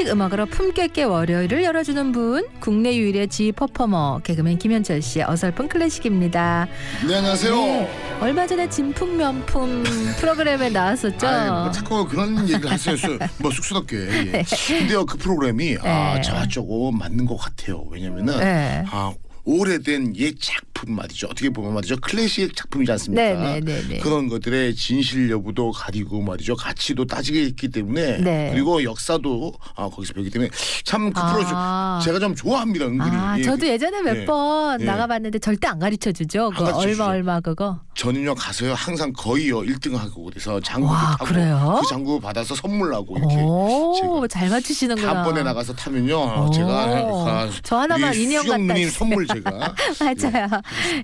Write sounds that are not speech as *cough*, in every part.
클래식 음악으로 품격 있게 월요일을 열어주는 분 국내 유일의 지 퍼포머 개그맨 김현철 씨의 어설픈 클래식입니다. 네 안녕하세요. 네, 얼마 전에 진품 명품 프로그램에 나왔었죠. 아이, 뭐 자꾸 그런 얘기를 하세요. 뭐 쑥스럽게. 예. 근데요 그 프로그램이 아 네. 저와 조금 맞는 것 같아요. 왜냐면은 네. 아 오래된 옛 작품 말이죠. 어떻게 보면 말이죠. 클래식 작품이지 않습니까? 네, 네, 네, 네. 그런 것들의 진실 여부도 가리고 말이죠. 가치도 따지게 있기 때문에 네. 그리고 역사도 아, 거기서 배우기 때문에 참그 아. 프로 제가 좀 좋아합니다. 은근히. 아, 예, 저도 그- 예전에 몇 예. 번 예. 나가봤는데 절대 안 가르쳐 주죠. 그 얼마. 얼마 그거. 저는요 가서요 항상 거의요 1등 하고 그래서 장구도 와, 타고 그래요? 그 장구 받아서 선물하고 이렇게 오, 잘 맞추시는구나. 다음번에 나가서 타면요 오. 제가 아, 저 하나만 인형 갖다. 선물 제가 *laughs* 맞아요.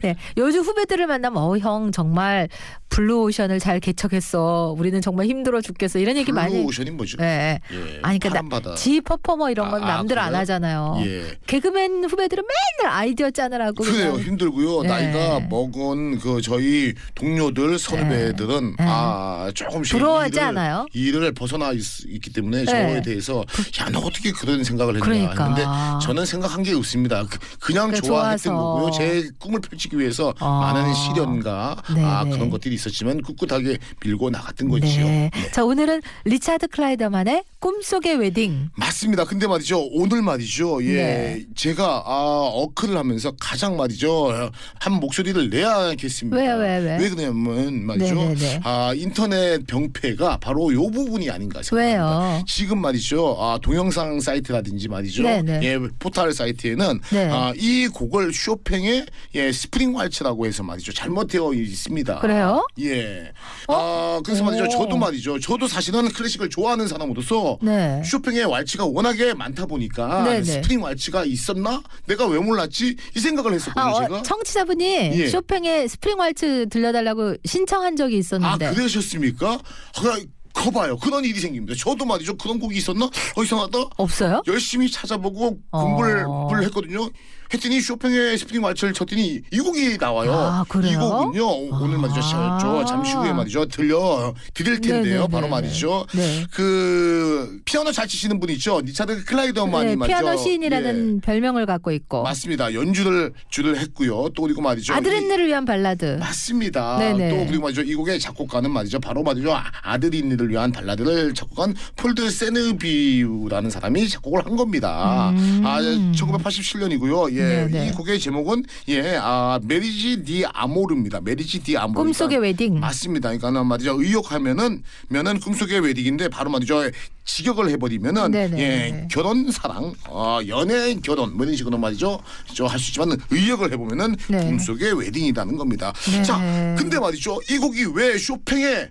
예. 요즘 후배들을 만나면 어 형 정말 블루오션을 잘 개척했어. 우리는 정말 힘들어 죽겠어. 이런 얘기 많이. 블루오션이 뭐죠? 예. 예, 아니 그러니까 파란 나, 바다. 지 퍼포머 이런 건 아, 남들 안 그래요? 하잖아요. 예. 개그맨 후배들은 맨날 아이디어 짜느라고 그래요 그냥 힘들고요 네. 나이가 먹은 그 저희 동료들 선후배들은 네. 아 조금씩 부러워하지 일을, 않아요? 일을 벗어나 있, 기 때문에 저에 대해서 야 너 어떻게 그런 생각을 했냐 그러니까. 했는데 저는 생각한 게 없습니다 그, 냥 그래, 좋아했던 좋아서. 거고요 제 꿈을 펼치기 위해서 아. 많은 시련과 네, 아, 네. 그런 것들이 있었 지만 꿋꿋하게 밀고 나갔던 거지요 네. 자 오늘은 리차드 클라이더만의 꿈속의 웨딩. 맞습니다. 근데 말이죠. 오늘 말이죠. 예. 네. 제가 아, 어클을 하면서 가장 말이죠. 한 목소리를 내야겠습니다. 왜요, 왜, 왜? 왜 그러냐면 말이죠. 네, 네, 네. 아, 인터넷 병폐가 바로 요 부분이 아닌가 생각합니다. 왜요? 지금 말이죠. 아, 동영상 사이트라든지 말이죠. 네, 네. 예, 포털 사이트에는 네. 아, 이 곡을 쇼팽의 예, 스프링 왈츠라고 해서 말이죠. 잘못되어 있습니다. 그래요? 예. 어? 아, 그래서 말이죠. 오. 저도 말이죠. 저도 사실은 클래식을 좋아하는 사람으로서 네. 쇼팽의 왈츠가 워낙에 많다 보니까 네네. 스프링 왈츠가 있었나? 내가 왜 몰랐지? 이 생각을 했었거든요, 아, 제가. 어, 청취자분이 예. 쇼팽의 스프링 왈츠 들려달라고 신청한 적이 아, 있었는데. 그러셨습니까? 아, 거봐요. 그런 일이 생깁니다. 저도 말이죠. 그런 곡이 있었나? 어, 이상하다. 없어요? 열심히 찾아보고 어. 공부를 했거든요. 했더니 쇼팽의 스프링 왈츠를 쳤더니 이 곡이 나와요. 아, 그래요? 이 곡은요. 오늘 말이죠. 아. 저 잠시 후에 말이죠. 들려 드릴 텐데요. 네네네네. 바로 말이죠. 네. 그 피아노 잘 치시는 분 있죠. 리차드 클라이더만이 네, 말이죠. 피아노 시인이라는 예. 별명을 갖고 있고. 맞습니다. 연주를 주를 했고요. 또 그리고 말이죠. 이- 아드린느를 위한 발라드. 맞습니다. 네네. 또 그리고 말이죠. 이 곡의 작곡가는 말이죠. 바로 말이죠. 아- 아드린느를 위한 발라드를 작곡한 폴 드 세느비유라는 사람이 작곡을 한 겁니다. 음. 아, 1987년이고요. 예. 네네. 이 곡의 제목은 예, 아, Mariage d'Amour입니다. Mariage d'Amour. 꿈속의 웨딩. 맞습니다. 그러니까는 말이죠. 의역하면은 면은 꿈속의 웨딩인데 바로 말이죠. 직역을 해버리면은 네네. 예 결혼 사랑 어, 연애 결혼 뭐 이런 식으로 말이죠. 저 할 수 있지만 의역을 해보면은 네. 꿈속의 웨딩이라는 겁니다. 네. 자 근데 말이죠. 이 곡이 왜 쇼팽의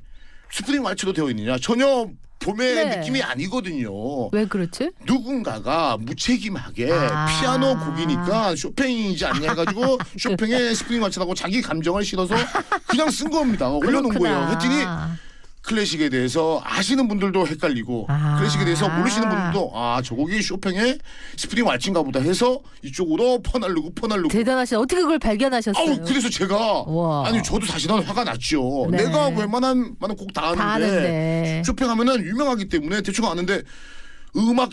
스프링 왈츠로 되어 있느냐 전혀 봄의 네. 느낌이 아니거든요. 왜 그렇지? 누군가가 무책임하게 아. 피아노 곡이니까 쇼팽이지 않냐 해가지고 쇼팽의 스프링 왈츠라고 자기 감정을 실어서 그냥 쓴 겁니다. 올려놓은 거예요. 했더니 클래식에 대해서 아시는 분들도 헷갈리고 아. 클래식에 대해서 모르시는 분들도 아 저 곡이 쇼팽의 스프링 왈츠인가 보다 해서 이쪽으로 퍼날르고 퍼날르고 대단하시. 어떻게 그걸 발견하셨어요? 아우 그래서 제가 우와. 아니 저도 사실은 화가 났죠. 네. 내가 웬만한 많은 곡 다 아는데. 쇼팽 하면은 유명하기 때문에 대충 아는데 음악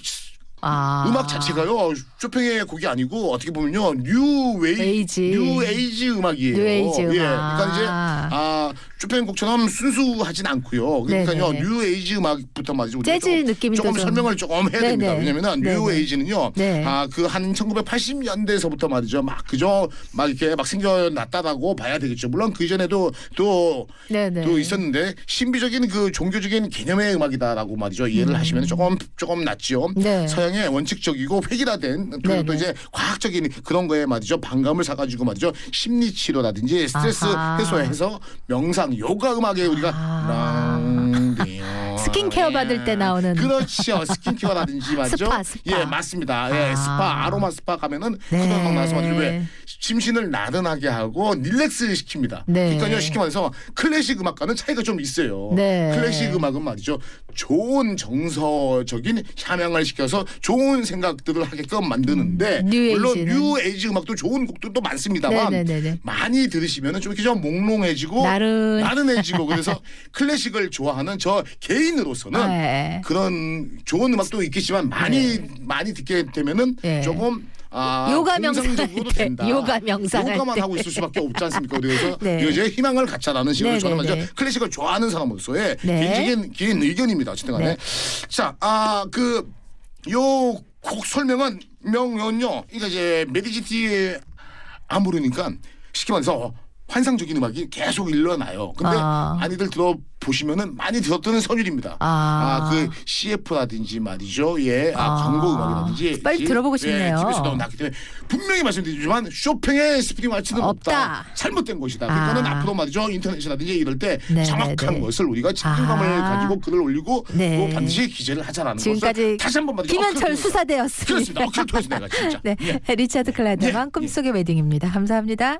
아. 음악 자체가요 쇼팽의 곡이 아니고 어떻게 보면요 뉴 웨이 에이지. 뉴 에이지 음악이에요. 뉴 에이지 예, 음악. 그러니까 이제 아 쇼팽 곡처럼 순수하진 않고요. 그러니까요 네네. 뉴 에이지 음악부터. 우리가 재즈 느낌이 조금 좀- 설명을 조금 해야 됩니다. 네네. 왜냐면은 뉴 네네. 에이지는요. 네. 아그 한 1980년대에서부터 말이죠. 막 그저 막 이렇게 막 생겨났다라고 봐야 되겠죠. 물론 그 전에도 또 네네. 또 있었는데 신비적인 그 종교적인 개념의 음악이다라고 말이죠 이해를 하시면 조금 조금 낫죠. 네. 서양 의 원칙적이고 획일화된 그리고. 또 이제 과학적인 그런 거에 말이죠 반감을 사가지고 말이죠 심리 치료라든지 스트레스 아하. 해소해서 명상 요가 음악에 우리가 아. 스킨케어 받을 때 나오는 그렇죠 스킨케어라든지 *laughs* 말이죠 스파, 스파. 예 맞습니다 예 아. 스파 아로마 스파 가면은 네. 그런 막 나와서 말이죠 왜 심신을 나른하게 하고 relax 시킵니다. 네. 그러니까요 쉽게 말해서 클래식 음악과는 차이가 좀 있어요. 네. 클래식 음악은 말이죠 좋은 정서적인 함양을 시켜서 좋은 생각들을 하게끔 만드는데 음, 뉴 물론? 뉴 에이지 음악도 좋은 곡들도 많습니다만 네네네네. 많이 들으시면은 좀 이렇게 좀 몽롱해지고 나른. 나른해지고 *laughs* 그래서 클래식을 좋아하는 저 개인으로서는 네. 그런 좋은 음악도 있겠지만 많이 많이 듣게 되면은 네. 조금 아, 요가 명상할 때, 된다. 요가 명상할 요가만 때. 하고 있을 수밖에 없지 않습니까? 그래서 *laughs* 네. 이제 희망을 갖자라는 식으로 네, 저는 네, 말이죠 네. 클래식을 좋아하는 사람으로서의 네. 개인적인 개인 의견입니다. 어쨌든 간에 네. 자, 아 그 요 곡 설명은 명은요. 이거 이제 메디지티 안 부르니까 쉽게 말해서 환상적인 음악이 계속 일어나요. 근데 아. 많이들 들어 보시면은 많이 들었던 선율입니다. 아. 그 CF라든지 말이죠. 예, 아, 아. 광고 음악이라든지 빨리 이- 들어보고 예, 싶네요. TV에서 나왔기 때문에 분명히 말씀드리지만 쇼팽의 스프링 마치는 없다. 없다. 잘못된 것이다. 그러니까는 아. 앞으로 말이죠. 인터넷이라든지 이럴 때 네, 정확한 네, 네. 것을 우리가 책임감을 아. 가지고 글을 올리고 네. 또 반드시 기재를 하자라는 지금까지 다시 한번 말이죠. 김현철 수사대였습니다. 그렇습니다. 어깨를 통해서 내가 진짜. *laughs* 네, 예. 리차드 클라드만 예, 꿈속의 웨딩입니다. 감사합니다.